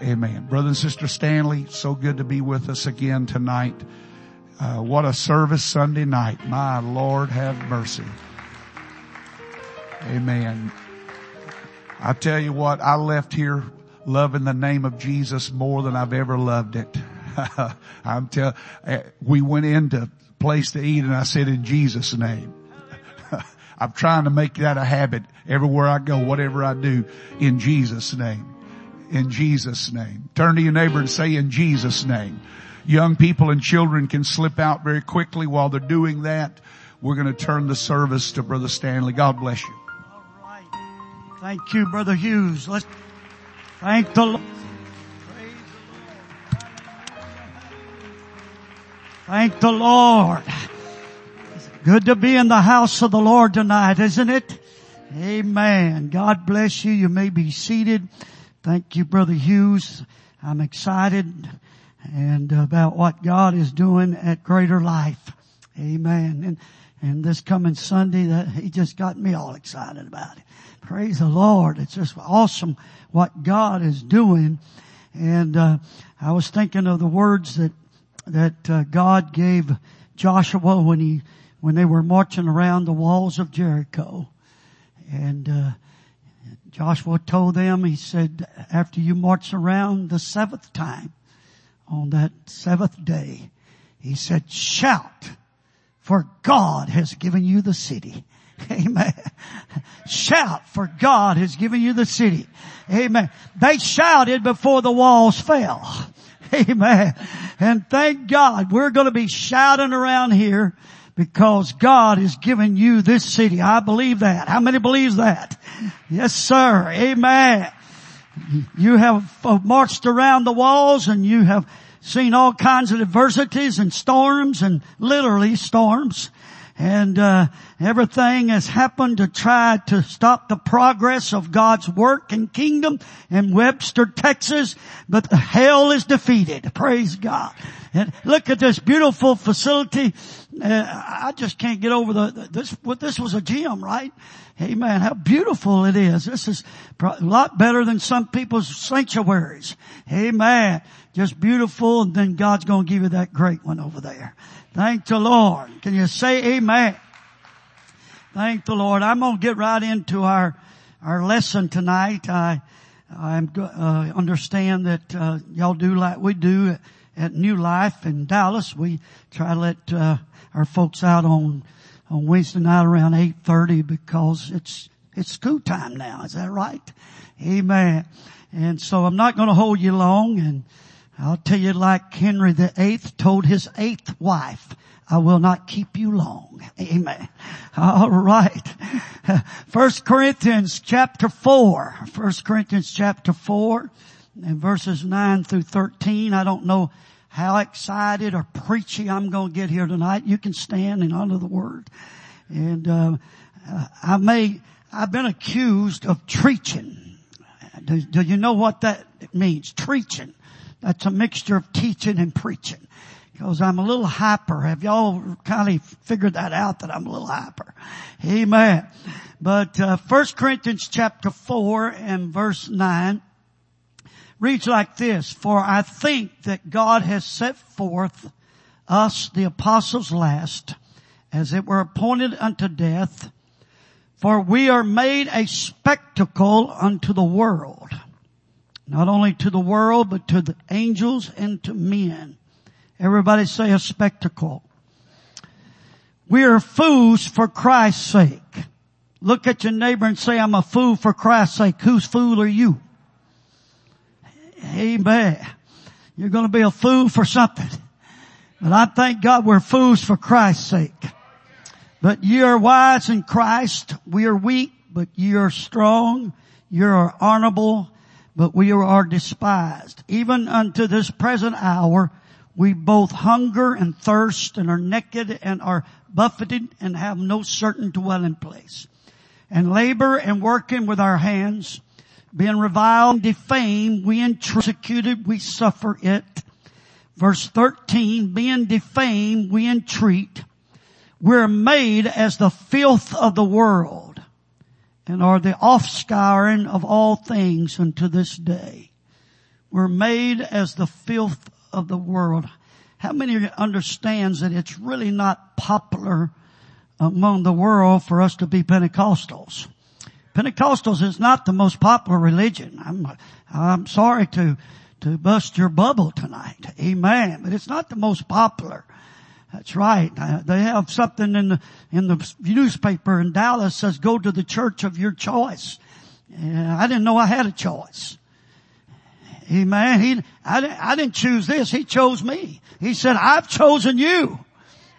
Amen. Brother and Sister Stanley, so good to be with us again tonight. Uh, what a service Sunday night. My Lord have mercy. Amen. I tell you what, I left here loving the name of Jesus more than I've ever loved it. I'm tell, eh, we went into place to eat and I said in Jesus name. I'm trying to make that a habit everywhere I go, whatever I do, in Jesus name in Jesus name. Turn to your neighbor and say in Jesus name. Young people and children can slip out very quickly while they're doing that. We're going to turn the service to Brother Stanley. God bless you. All right. Thank you, Brother Hughes. Let's thank the Lord. Thank the Lord. It's good to be in the house of the Lord tonight, isn't it? Amen. God bless you. You may be seated. Thank you, Brother Hughes. I'm excited and about what God is doing at Greater Life. Amen. And, and this coming Sunday that he just got me all excited about it. Praise the Lord. It's just awesome what God is doing. And, uh, I was thinking of the words that, that uh, God gave Joshua when he, when they were marching around the walls of Jericho. And, uh, Joshua told them, he said, after you march around the seventh time, on that seventh day, he said, shout, for God has given you the city. Amen. Shout, for God has given you the city. Amen. They shouted before the walls fell. Amen. And thank God we're going to be shouting around here because God has given you this city. I believe that. How many believes that? Yes, sir. Amen. You have uh, marched around the walls and you have seen all kinds of adversities and storms and literally storms and uh, everything has happened to try to stop the progress of God's work and kingdom in Webster, Texas, but the hell is defeated. Praise God. And look at this beautiful facility. Uh, I just can't get over the, this, this was a gym, right? Amen. How beautiful it is. This is a lot better than some people's sanctuaries. Amen. Just beautiful and then God's going to give you that great one over there. Thank the Lord. Can you say amen? Thank the Lord. I'm going to get right into our, our lesson tonight. I, I uh, understand that uh, y'all do like we do at, New Life in Dallas. We try to let uh, our folks out on on Wednesday night around eight thirty because it's it's school time now. Is that right? Amen. And so I'm not going to hold you long, and I'll tell you like Henry the Eighth told his eighth wife, I will not keep you long. Amen. All right. First Corinthians chapter four. First Corinthians chapter four and verses nine through 13. I don't know how excited or preachy I'm going to get here tonight. You can stand and honor the word. And, uh, I may, I've been accused of preaching. Do, do you know what that means? Preaching. That's a mixture of teaching and preaching. Because I'm a little hyper. Have y'all kind of figured that out that I'm a little hyper? Amen. But, uh, 1 Corinthians chapter 4 and verse 9 reads like this, For I think that God has set forth us, the apostles last, as it were appointed unto death, for we are made a spectacle unto the world not only to the world, but to the angels and to men. Everybody say a spectacle. We are fools for Christ's sake. Look at your neighbor and say, I'm a fool for Christ's sake. Whose fool are you? Amen. You're going to be a fool for something. But I thank God we're fools for Christ's sake. But you are wise in Christ. We are weak, but you are strong. You are honorable but we are despised. Even unto this present hour, we both hunger and thirst and are naked and are buffeted and have no certain dwelling place. And labor and working with our hands, being reviled and defamed, we persecuted, we suffer it. Verse 13, being defamed, we entreat. We're made as the filth of the world and are the offscouring of all things unto this day. We're made as the filth of the world. How many understands that it's really not popular among the world for us to be Pentecostals? Pentecostals is not the most popular religion. I'm, I'm sorry to, to bust your bubble tonight. Amen. But it's not the most popular. That's right. Uh, they have something in the, in the newspaper in Dallas says go to the church of your choice. I didn't know I had a choice. Amen. He, I, didn't, I didn't choose this. He chose me. He said, I've chosen you.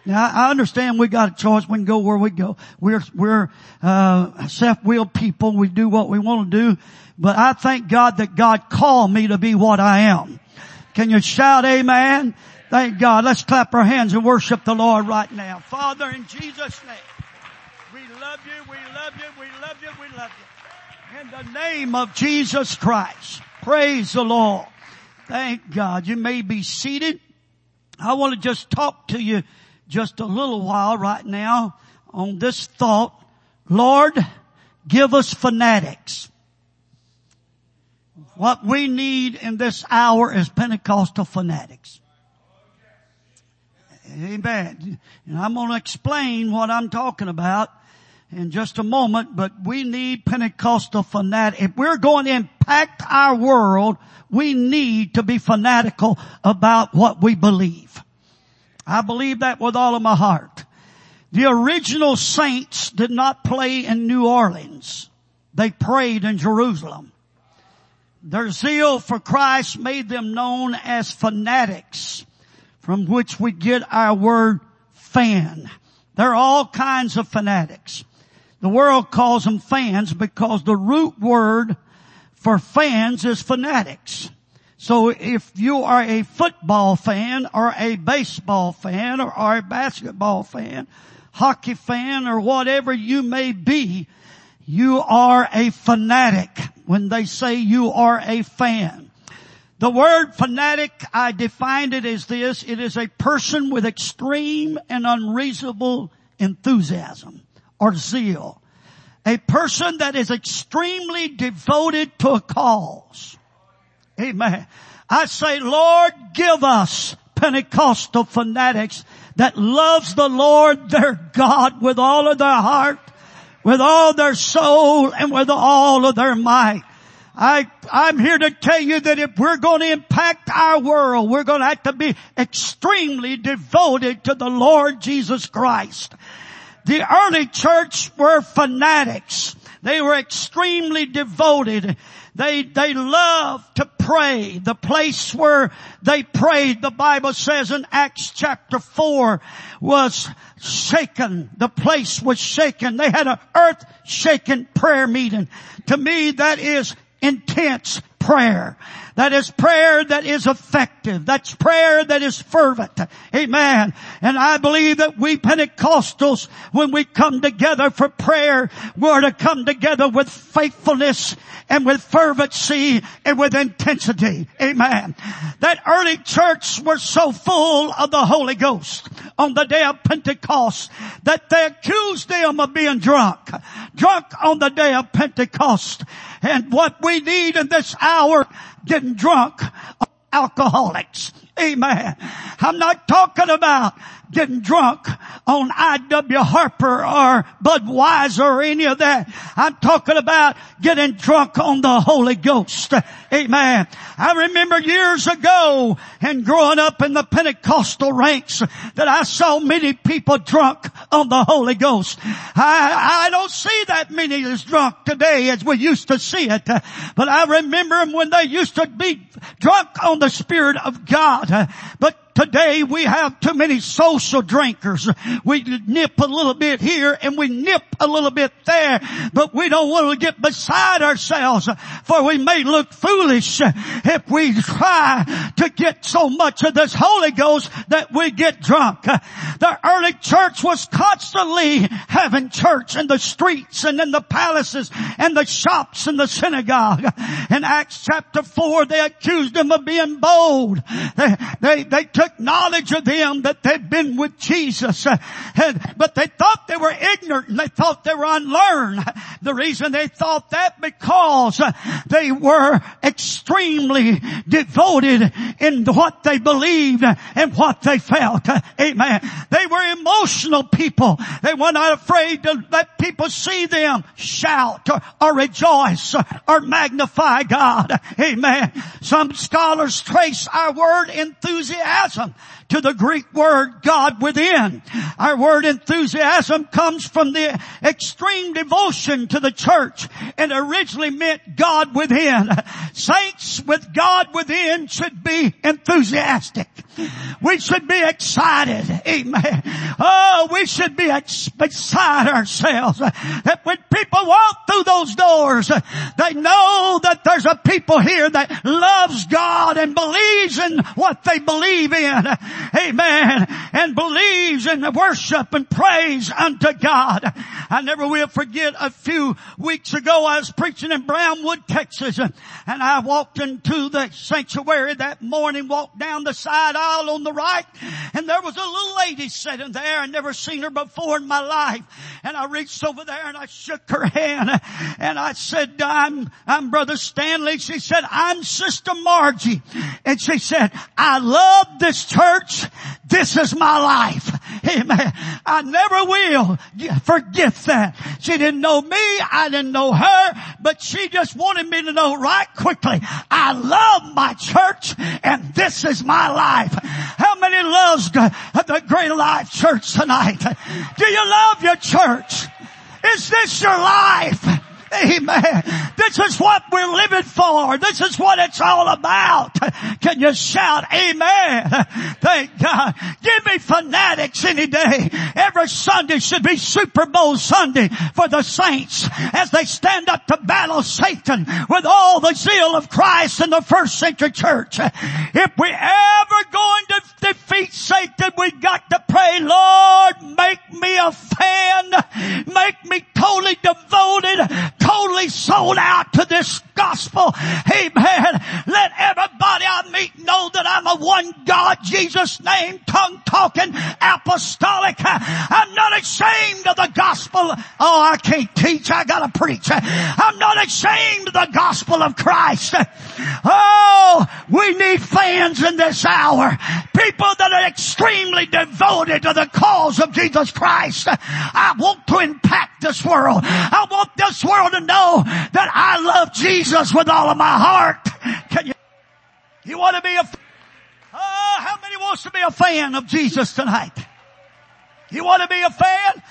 Now I understand we got a choice. We can go where we go. We're, we're, uh, self-willed people. We do what we want to do. But I thank God that God called me to be what I am. Can you shout amen? Thank God. Let's clap our hands and worship the Lord right now. Father, in Jesus' name, we love you, we love you, we love you, we love you. In the name of Jesus Christ. Praise the Lord. Thank God. You may be seated. I want to just talk to you just a little while right now on this thought. Lord, give us fanatics. What we need in this hour is Pentecostal fanatics. Amen. And I'm going to explain what I'm talking about in just a moment, but we need Pentecostal fanatic. If we're going to impact our world, we need to be fanatical about what we believe. I believe that with all of my heart. The original saints did not play in New Orleans. They prayed in Jerusalem. Their zeal for Christ made them known as fanatics, from which we get our word fan. There are all kinds of fanatics. The world calls them fans because the root word for fans is fanatics. So if you are a football fan or a baseball fan or, or a basketball fan, hockey fan or whatever you may be, you are a fanatic when they say you are a fan. The word fanatic, I defined it as this, it is a person with extreme and unreasonable enthusiasm or zeal. A person that is extremely devoted to a cause. Amen. I say, Lord, give us Pentecostal fanatics that loves the Lord their God with all of their heart, with all their soul, and with all of their might. I, I'm here to tell you that if we're going to impact our world, we're going to have to be extremely devoted to the Lord Jesus Christ. The early church were fanatics. They were extremely devoted. They, they loved to pray. The place where they prayed, the Bible says in Acts chapter 4, was shaken. The place was shaken. They had an earth shaken prayer meeting. To me, that is intense prayer. That is prayer that is effective. That's prayer that is fervent. Amen. And I believe that we Pentecostals, when we come together for prayer, we're to come together with faithfulness and with fervency and with intensity. Amen. That early church were so full of the Holy Ghost on the day of Pentecost that they accused them of being drunk. Drunk on the day of Pentecost. And what we need in this hour, getting drunk, alcoholics. Amen. I'm not talking about getting drunk on I.W. Harper or Budweiser or any of that. I'm talking about getting drunk on the Holy Ghost. Amen. I remember years ago and growing up in the Pentecostal ranks that I saw many people drunk on the Holy Ghost. I, I don't see that many as drunk today as we used to see it. But I remember them when they used to be drunk on the Spirit of God. But Today we have too many social drinkers. We nip a little bit here and we nip a little bit there, but we don't want to get beside ourselves for we may look foolish if we try to get so much of this Holy Ghost that we get drunk. The early church was constantly having church in the streets and in the palaces and the shops and the synagogue. In Acts chapter 4 they accused them of being bold. They, they, they took took knowledge of them that they'd been with Jesus, and, but they thought they were ignorant and they thought they were unlearned. The reason they thought that because they were extremely devoted in what they believed and what they felt. Amen. They were emotional people. They were not afraid to let people see them shout or rejoice or magnify God. Amen. Some scholars trace our word enthusiasm 것은 to the Greek word God within. Our word enthusiasm comes from the extreme devotion to the church and originally meant God within. Saints with God within should be enthusiastic. We should be excited. Amen. Oh, we should be ex- beside ourselves. That when people walk through those doors, they know that there's a people here that loves God and believes in what they believe in. Amen. And believes in the worship and praise unto God. I never will forget a few weeks ago I was preaching in Brownwood, Texas and I walked into the sanctuary that morning, walked down the side aisle on the right and there was a little lady sitting there. I never seen her before in my life. And I reached over there and I shook her hand and I said, I'm, I'm Brother Stanley. She said, I'm Sister Margie. And she said, I love this church. This is my life. Amen. I never will forget that. She didn't know me. I didn't know her, but she just wanted me to know right quickly. I love my church and this is my life. How many loves the Greater Life Church tonight? Do you love your church? Is this your life? Amen. This is what we're living for. This is what it's all about. Can you shout amen? Thank God. Give me fanatics any day. Every Sunday should be Super Bowl Sunday for the saints as they stand up to battle Satan with all the zeal of Christ in the first century church. If we ever going to defeat Satan, we got to pray, Lord, make me a fan. Make me totally devoted totally sold out to this gospel. Amen. Let everybody I meet know that I'm a one God, Jesus name, tongue talking, apostolic. I'm not ashamed of the gospel. Oh, I can't teach. I gotta preach. I'm not ashamed of the gospel of Christ. Oh, we need fans in this hour. People that are extremely devoted to the cause of Jesus Christ. I want to impact this world. I want this world to know that I love Jesus with all of my heart. Can you, you want to be a, oh, how many wants to be a fan of Jesus tonight? You want to be a fan?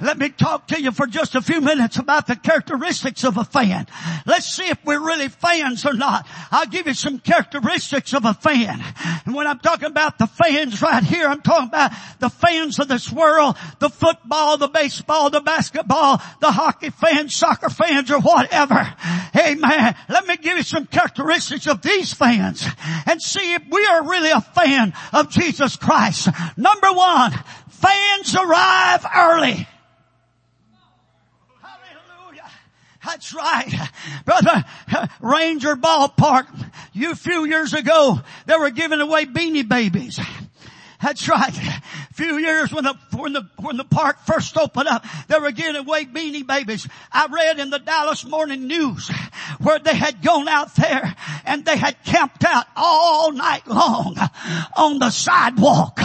Let me talk to you for just a few minutes about the characteristics of a fan. Let's see if we're really fans or not. I'll give you some characteristics of a fan. And when I'm talking about the fans right here, I'm talking about the fans of this world, the football, the baseball, the basketball, the hockey fans, soccer fans, or whatever. Amen. Let me give you some characteristics of these fans and see if we are really a fan of Jesus Christ. Number one, fans arrive early. That's right. Brother, Ranger Ballpark, you few years ago, they were giving away beanie babies. That's right. A few years when the, when the, when the park first opened up, they were giving away beanie babies. I read in the Dallas Morning News where they had gone out there and they had camped out all night long on the sidewalk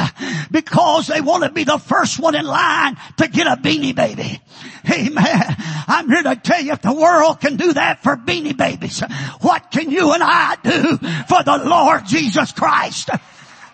because they want to be the first one in line to get a beanie baby. Amen. I'm here to tell you if the world can do that for beanie babies, what can you and I do for the Lord Jesus Christ?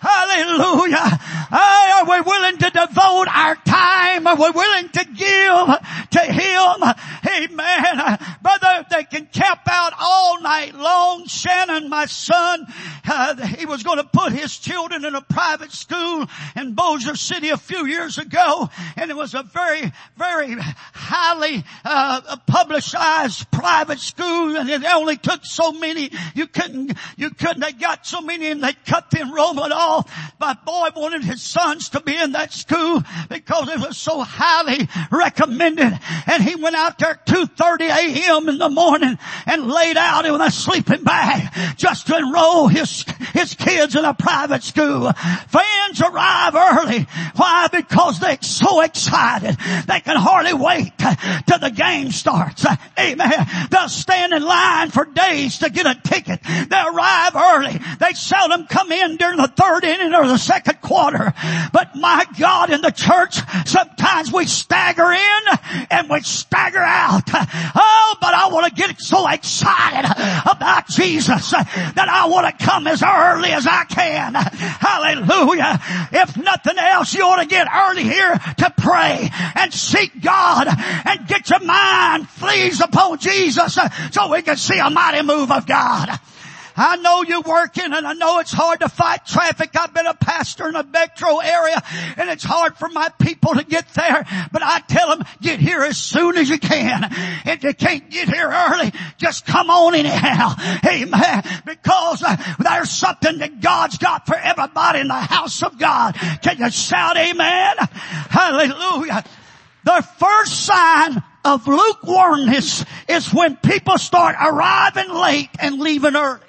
Hallelujah. Are we willing to devote our time? Are we willing to give to Him? Amen. Brother, they can camp out all night long. Shannon, my son, uh, he was going to put his children in a private school in Bossier City a few years ago, and it was a very, very highly uh, publicized private school, and it only took so many. You couldn't, you couldn't. They got so many, and they cut the enrollment off My boy wanted his sons to be in that school because it was so highly recommended. And he went out there at 2.30 a.m. in the morning and laid out in a sleeping bag just to enroll his, his kids in a private school. Fans arrive early. Why? Because they're so excited. They can hardly wait till the game starts. Amen. They'll stand in line for days to get a ticket. They arrive early. They seldom come in during the third inning or the second quarter. But my God, in the church, sometimes we stagger in and we stagger out. Oh, but I want to get so excited about Jesus that I want to come as early as I can. Hallelujah. If nothing else, you ought to get early here to pray and seek God and get your mind fleas upon Jesus so we can see a mighty move of God. I know you're working and I know it's hard to fight traffic. I've been a pastor in a metro area and it's hard for my people to get there. But I tell them, get here as soon as you can. If you can't get here early, just come on anyhow. Amen. Because uh, there's something that God's got for everybody in the house of God. Can you shout amen? Hallelujah. The first sign of lukewarmness is when people start arriving late and leaving early.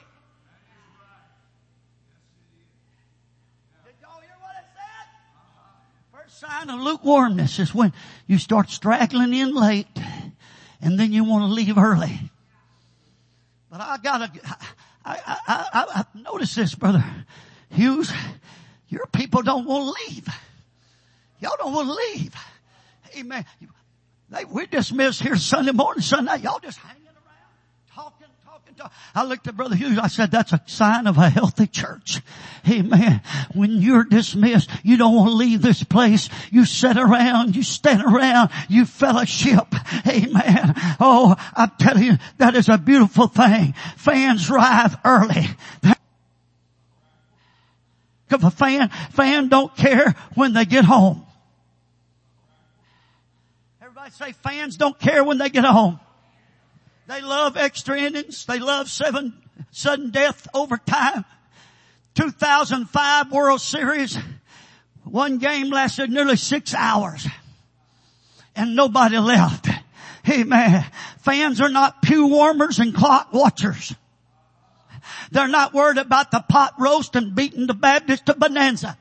Sign of lukewarmness is when you start straggling in late and then you want to leave early. But I gotta, I, I, I, I noticed this, brother Hughes. Your people don't want to leave. Y'all don't want to leave. Amen. They, we're dismissed here Sunday morning, Sunday. Y'all just around, talking, talking. I looked at Brother Hughes. I said, that's a sign of a healthy church. Amen. When you're dismissed, you don't want to leave this place. You sit around, you stand around, you fellowship. Amen. Oh, I'm telling you, that is a beautiful thing. Fans arrive early. If a fan, fan don't care when they get home. Everybody say fans don't care when they get home. They love extra innings. They love seven, sudden death overtime. 2005 World Series. One game lasted nearly six hours. And nobody left. Man, fans are not pew warmers and clock watchers. They're not worried about the pot roast and beating the Baptist to bonanza.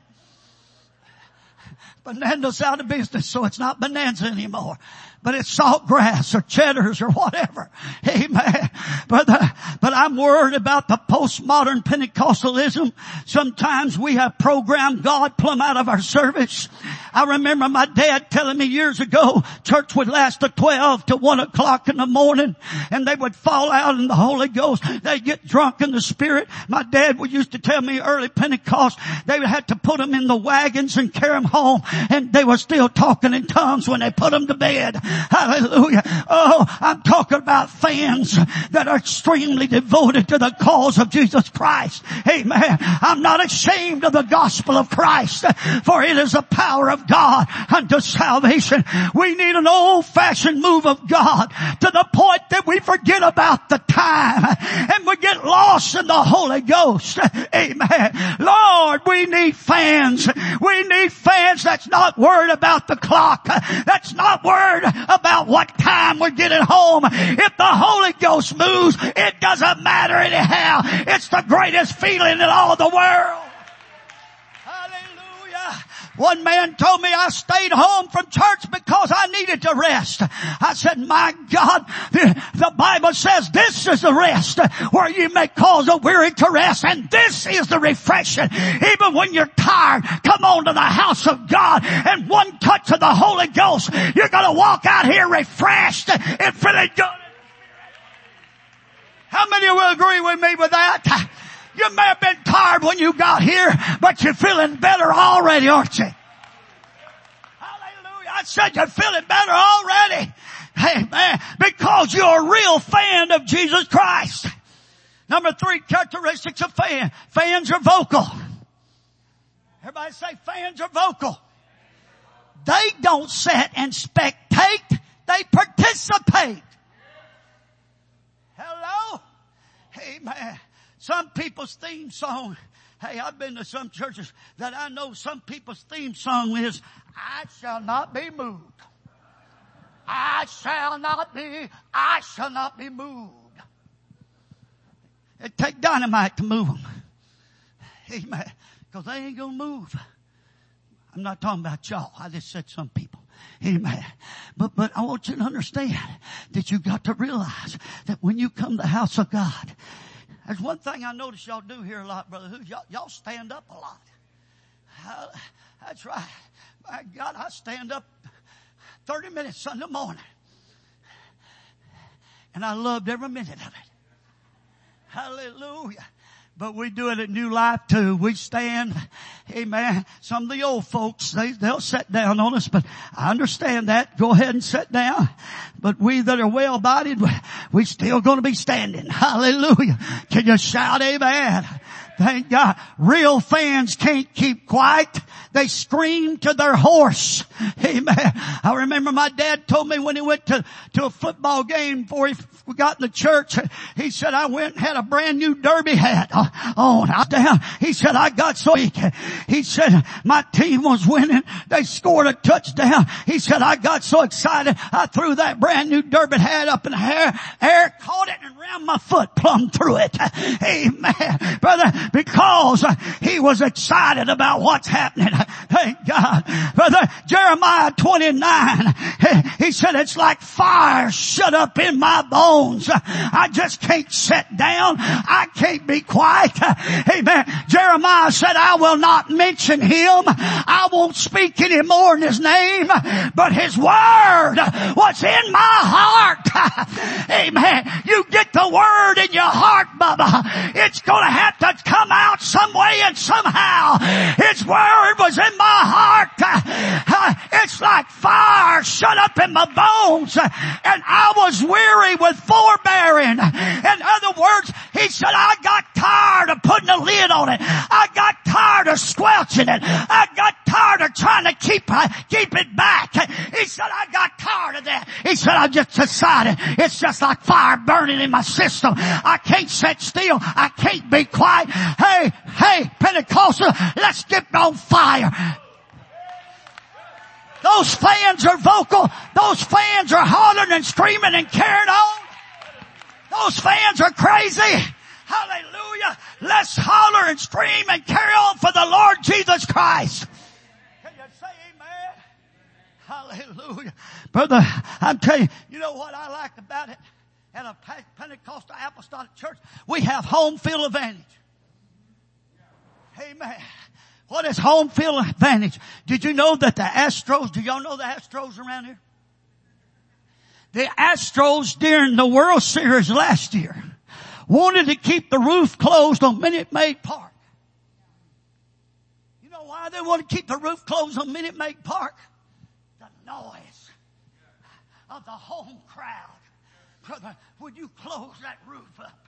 Bonanza's out of business, so it's not bonanza anymore but it's Saltgrass or Cheddar's or whatever. Amen. But, uh, but I'm worried about the postmodern Pentecostalism. Sometimes we have programmed God plumb out of our service. I remember my dad telling me years ago, church would last to 12 to 1 o'clock in the morning and they would fall out in the Holy Ghost. They'd get drunk in the Spirit. My dad would used to tell me early Pentecost, they would have to put them in the wagons and carry them home and they were still talking in tongues when they put them to bed. Hallelujah. Oh, I'm talking about fans that are extremely devoted to the cause of Jesus Christ. Amen. I'm not ashamed of the gospel of Christ for it is the power of God unto salvation. We need an old fashioned move of God to the point that we forget about the time and we get lost in the Holy Ghost. Amen. Lord, we need fans. We need fans that's not worried about the clock. That's not worried about what time we're getting home. If the Holy Ghost moves, it doesn't matter anyhow. It's the greatest feeling in all the world. One man told me I stayed home from church because I needed to rest. I said, my God, the, the Bible says this is the rest where you may cause a weary to rest and this is the refreshing. Even when you're tired, come on to the house of God and one touch of the Holy Ghost, you're gonna walk out here refreshed and feeling good. How many will agree with me with that? You may have been tired when you got here, but you're feeling better already, aren't you? Hallelujah. I said you're feeling better already. Hey man, because you're a real fan of Jesus Christ. Number three characteristics of fan. Fans are vocal. Everybody say fans are vocal. They don't sit and spectate, they participate. Hello? Amen. Some people's theme song, hey, I've been to some churches that I know some people's theme song is, I shall not be moved. I shall not be, I shall not be moved. It take dynamite to move them. Amen. Cause they ain't gonna move. I'm not talking about y'all. I just said some people. Amen. But, but I want you to understand that you got to realize that when you come to the house of God, there's one thing I notice y'all do here a lot, brother. Who y'all, y'all stand up a lot. that's right. My God, I stand up 30 minutes Sunday morning. And I loved every minute of it. Hallelujah. But we do it at New Life too. We stand, amen. Some of the old folks, they, they'll sit down on us, but I understand that. Go ahead and sit down. But we that are well bodied, we still gonna be standing. Hallelujah. Can you shout amen? Thank God. Real fans can't keep quiet. They screamed to their hoarse. Amen. I remember my dad told me when he went to, to a football game before he got in the church, he said, I went and had a brand new derby hat on. Down. He said, I got so weak. He said, my team was winning. They scored a touchdown. He said, I got so excited. I threw that brand new derby hat up in the air, air caught it and ran my foot plumb through it. Amen. Brother, because he was excited about what's happening. Thank God. Brother, Jeremiah 29, he said it's like fire shut up in my bones. I just can't sit down. I can't be quiet. Amen. Jeremiah said, I will not mention him. I won't speak any more in his name, but his word was in my heart. Amen. You get the word in your heart, Bubba. It's gonna have to come come out some way and somehow. His word was in my heart. Uh, it's like fire shut up in my bones and I was weary with forbearing. In other words, he said, I got tired of putting a lid on it. I got tired of squelching it. I got tired of trying to keep, uh, keep it back. He said, I got tired of that. He said, I just decided it's just like fire burning in my system. I can't sit still. I can't be quiet. Hey, hey, Pentecostal, let's get on fire. Those fans are vocal. Those fans are hollering and screaming and carrying on. Those fans are crazy. Hallelujah. Let's holler and scream and carry on for the Lord Jesus Christ. Can you say amen? Hallelujah. Brother, I'm telling you, you know what I like about it? At a Pentecostal Apostolic Church, we have home field advantage. Amen. What is home field advantage? Did you know that the Astros, do y'all know the Astros around here? The Astros during the World Series last year wanted to keep the roof closed on Minute Maid Park. You know why they want to keep the roof closed on Minute Maid Park? The noise of the home crowd. Brother, would you close that roof up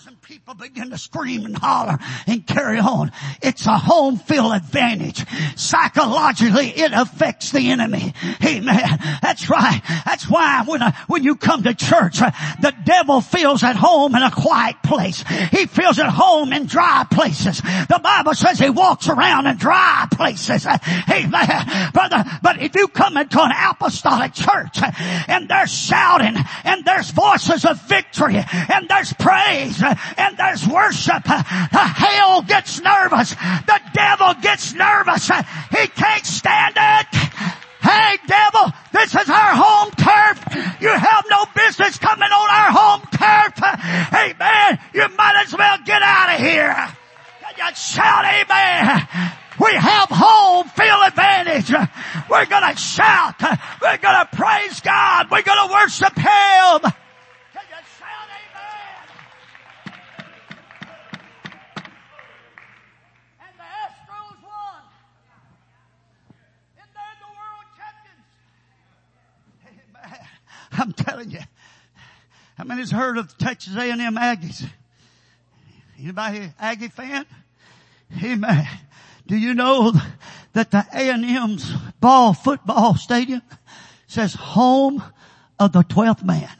thousand people begin to scream and holler and carry on. It's a home field advantage. Psychologically, it affects the enemy. Amen. That's right. That's why when, uh, when you come to church, uh, the devil feels at home in a quiet place. He feels at home in dry places. The Bible says he walks around in dry places. Amen. Brother, but if you come into an apostolic church uh, and they're shouting and there's voices of victory and there's praise praise and there's worship, the hell gets nervous. The devil gets nervous. He can't stand it. Hey devil, this is our home turf. You have no business coming on our home turf. Hey man, you might as well get out of here. Can you shout amen. We have home field advantage. We're gonna shout. We're gonna praise God. We're gonna worship Him. Telling you. How many's heard of Texas A&M Aggies? Anybody Aggie fan? Amen. Do you know that the A&M's ball football stadium says home of the 12th man?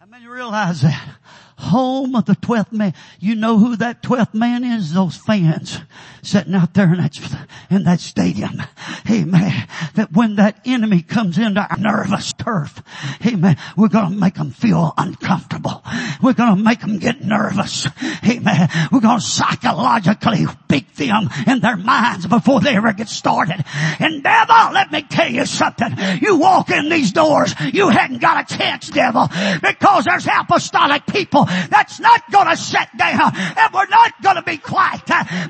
How many realize that? home of the twelfth man. You know who that twelfth man is? Those fans sitting out there in that, in that stadium. Amen. That when that enemy comes into our nervous turf, amen, we're gonna make them feel uncomfortable. We're gonna make them get nervous. Amen. We're gonna psychologically beat them in their minds before they ever get started. And devil, let me tell you something. You walk in these doors, you hadn't got a chance, devil, because there's apostolic people that's not gonna sit down and we're not gonna be quiet,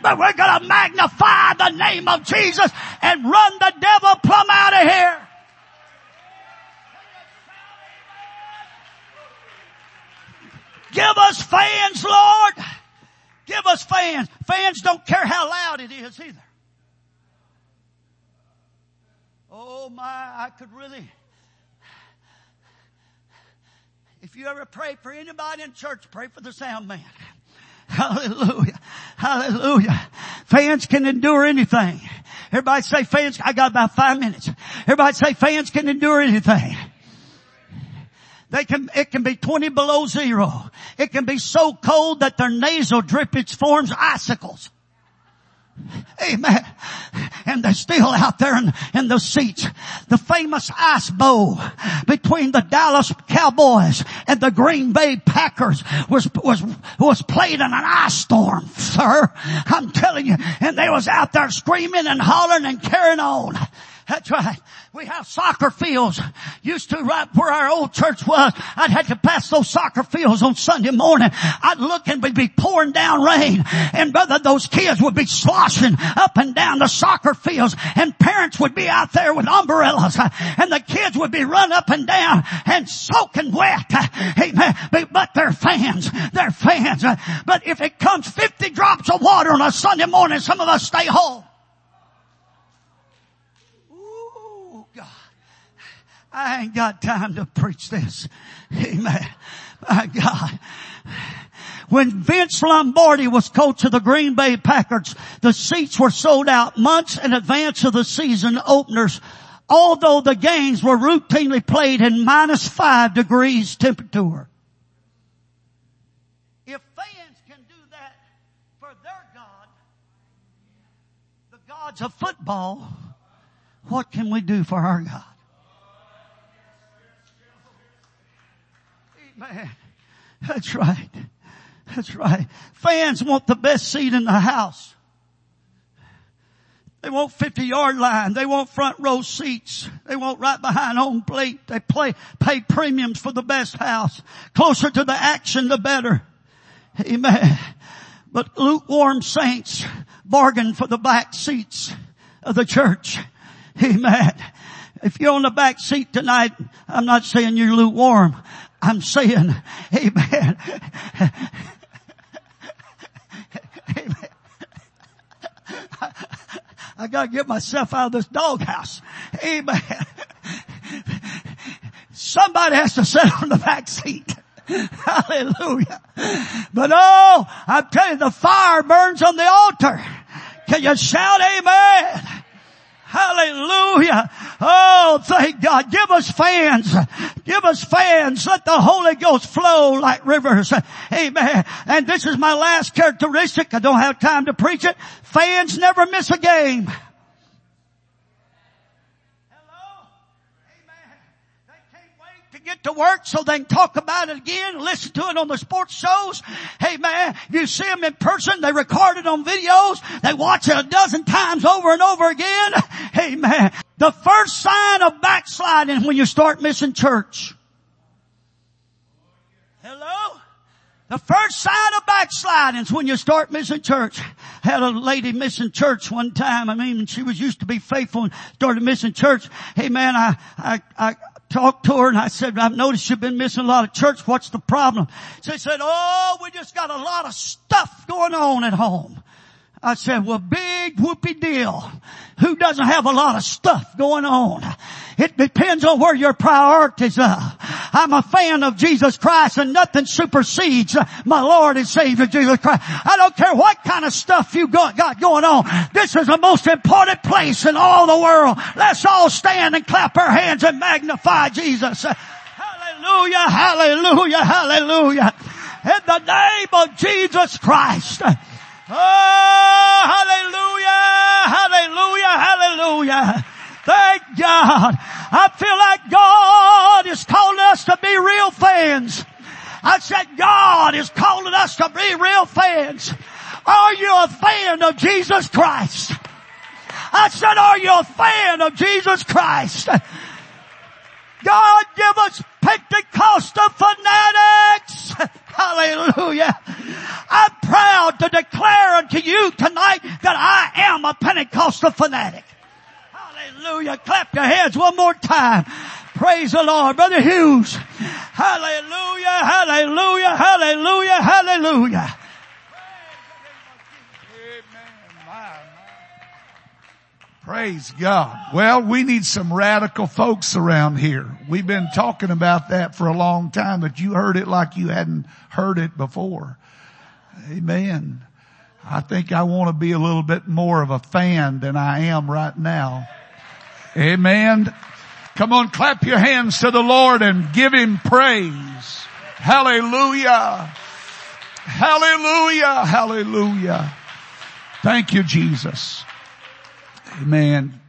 but we're gonna magnify the name of Jesus and run the devil plumb out of here. Give us fans, Lord. Give us fans. Fans don't care how loud it is either. Oh my, I could really, if you ever pray for anybody in church, pray for the sound man. Hallelujah. Hallelujah. Fans can endure anything. Everybody say fans, I got about five minutes. Everybody say fans can endure anything. They can, it can be 20 below zero. It can be so cold that their nasal drippage forms icicles. Amen. And they're still out there in, in the seats. The famous ice bowl between the Dallas Cowboys and the Green Bay Packers was, was, was played in an ice storm, sir. I'm telling you. And they was out there screaming and hollering and carrying on. That's right. We have soccer fields. Used to right where our old church was, I'd had to pass those soccer fields on Sunday morning. I'd look and we'd be pouring down rain and brother, those kids would be sloshing up and down the soccer fields and parents would be out there with umbrellas and the kids would be run up and down and soaking wet. Amen. But they're fans. They're fans. But if it comes 50 drops of water on a Sunday morning, some of us stay home. I ain't got time to preach this. Amen. My God. When Vince Lombardi was coach of the Green Bay Packers, the seats were sold out months in advance of the season openers, although the games were routinely played in minus five degrees temperature. If fans can do that for their God, the gods of football, what can we do for our God? Man, that's right. That's right. Fans want the best seat in the house. They want 50 yard line. They want front row seats. They want right behind home plate. They play, pay premiums for the best house. Closer to the action, the better. Amen. But lukewarm saints bargain for the back seats of the church. Amen. If you're on the back seat tonight, I'm not saying you're lukewarm. I'm saying, amen. amen. I, gotta get myself out of this doghouse. Amen. Somebody has to sit on the back seat. Hallelujah. But oh, I'm telling you, the fire burns on the altar. Can you shout amen? Hallelujah. Oh, thank God. Give us fans. Give us fans. Let the Holy Ghost flow like rivers. Amen. And this is my last characteristic. I don't have time to preach it. Fans never miss a game. Get to work so they can talk about it again, listen to it on the sports shows. Hey man, you see them in person, they record it on videos, they watch it a dozen times over and over again. Hey man, the first sign of backsliding when you start missing church. Hello? The first sign of backsliding is when you start missing church. I had a lady missing church one time. I mean, she was used to be faithful and started missing church. Hey man, I, I, I, talked to her and I said, I've noticed you've been missing a lot of church. What's the problem? She said, oh, we just got a lot of stuff going on at home. I said, well, big whoopee deal. Who doesn't have a lot of stuff going on? It depends on where your priorities are. I'm a fan of Jesus Christ and nothing supersedes my Lord and Savior Jesus Christ. I don't care what kind of stuff you got, got going on. This is the most important place in all the world. Let's all stand and clap our hands and magnify Jesus. Hallelujah. Hallelujah, hallelujah. In the name of Jesus Christ. Oh, hallelujah, hallelujah, hallelujah. Thank God. I feel like God is calling us to be real fans. I said God is calling us to be real fans. Are you a fan of Jesus Christ? I said, are you a fan of Jesus Christ? God give us Pentecostal fanatics. Hallelujah. I'm proud to declare unto you tonight that I am a Pentecostal fanatic. Hallelujah. Clap your hands one more time. Praise the Lord. Brother Hughes. Hallelujah. Hallelujah. Hallelujah. Hallelujah. Praise God. Well, we need some radical folks around here. We've been talking about that for a long time, but you heard it like you hadn't heard it before. Amen. I think I want to be a little bit more of a fan than I am right now. Amen. Come on, clap your hands to the Lord and give Him praise. Hallelujah. Hallelujah. Hallelujah. Thank you, Jesus. Amen.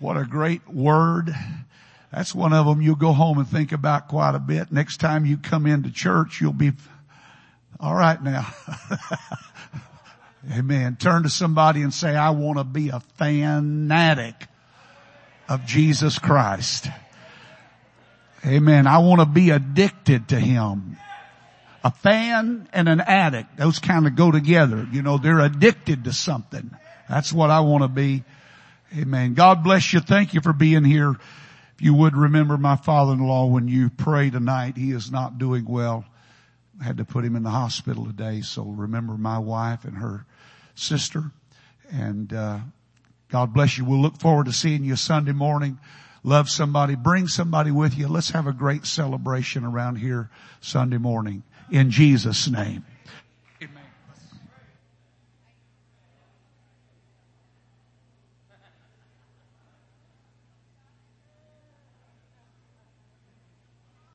What a great word. That's one of them you'll go home and think about quite a bit. Next time you come into church, you'll be, all right now. Amen. Turn to somebody and say, I want to be a fanatic of Jesus Christ. Amen. I want to be addicted to Him. A fan and an addict, those kind of go together. You know, they're addicted to something. That's what I want to be. Amen. God bless you. Thank you for being here. If you would remember my father-in-law when you pray tonight, he is not doing well. I had to put him in the hospital today. So remember my wife and her sister and, uh, God bless you. We'll look forward to seeing you Sunday morning. Love somebody. Bring somebody with you. Let's have a great celebration around here Sunday morning. In Jesus name.